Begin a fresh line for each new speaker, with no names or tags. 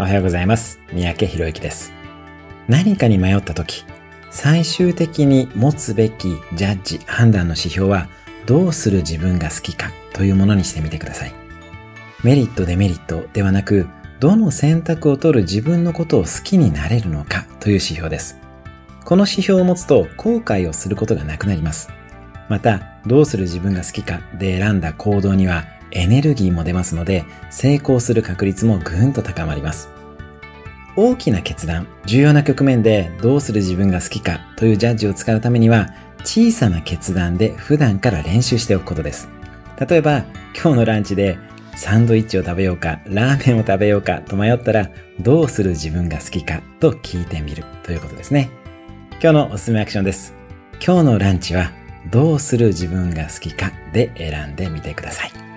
おはようございます。三宅博之です。何かに迷った時、最終的に持つべきジャッジ、判断の指標は、どうする自分が好きかというものにしてみてください。メリット、デメリットではなく、どの選択を取る自分のことを好きになれるのかという指標です。この指標を持つと後悔をすることがなくなります。また、どうする自分が好きかで選んだ行動にはエネルギーも出ますので、成功する確率もぐんと高まります。大きな決断、重要な局面でどうする自分が好きかというジャッジを使うためには、小さな決断で普段から練習しておくことです。例えば、今日のランチでサンドイッチを食べようか、ラーメンを食べようかと迷ったら、どうする自分が好きかと聞いてみるということですね。今日のおすすめアクションです。今日のランチはどうする自分が好きかで選んでみてください。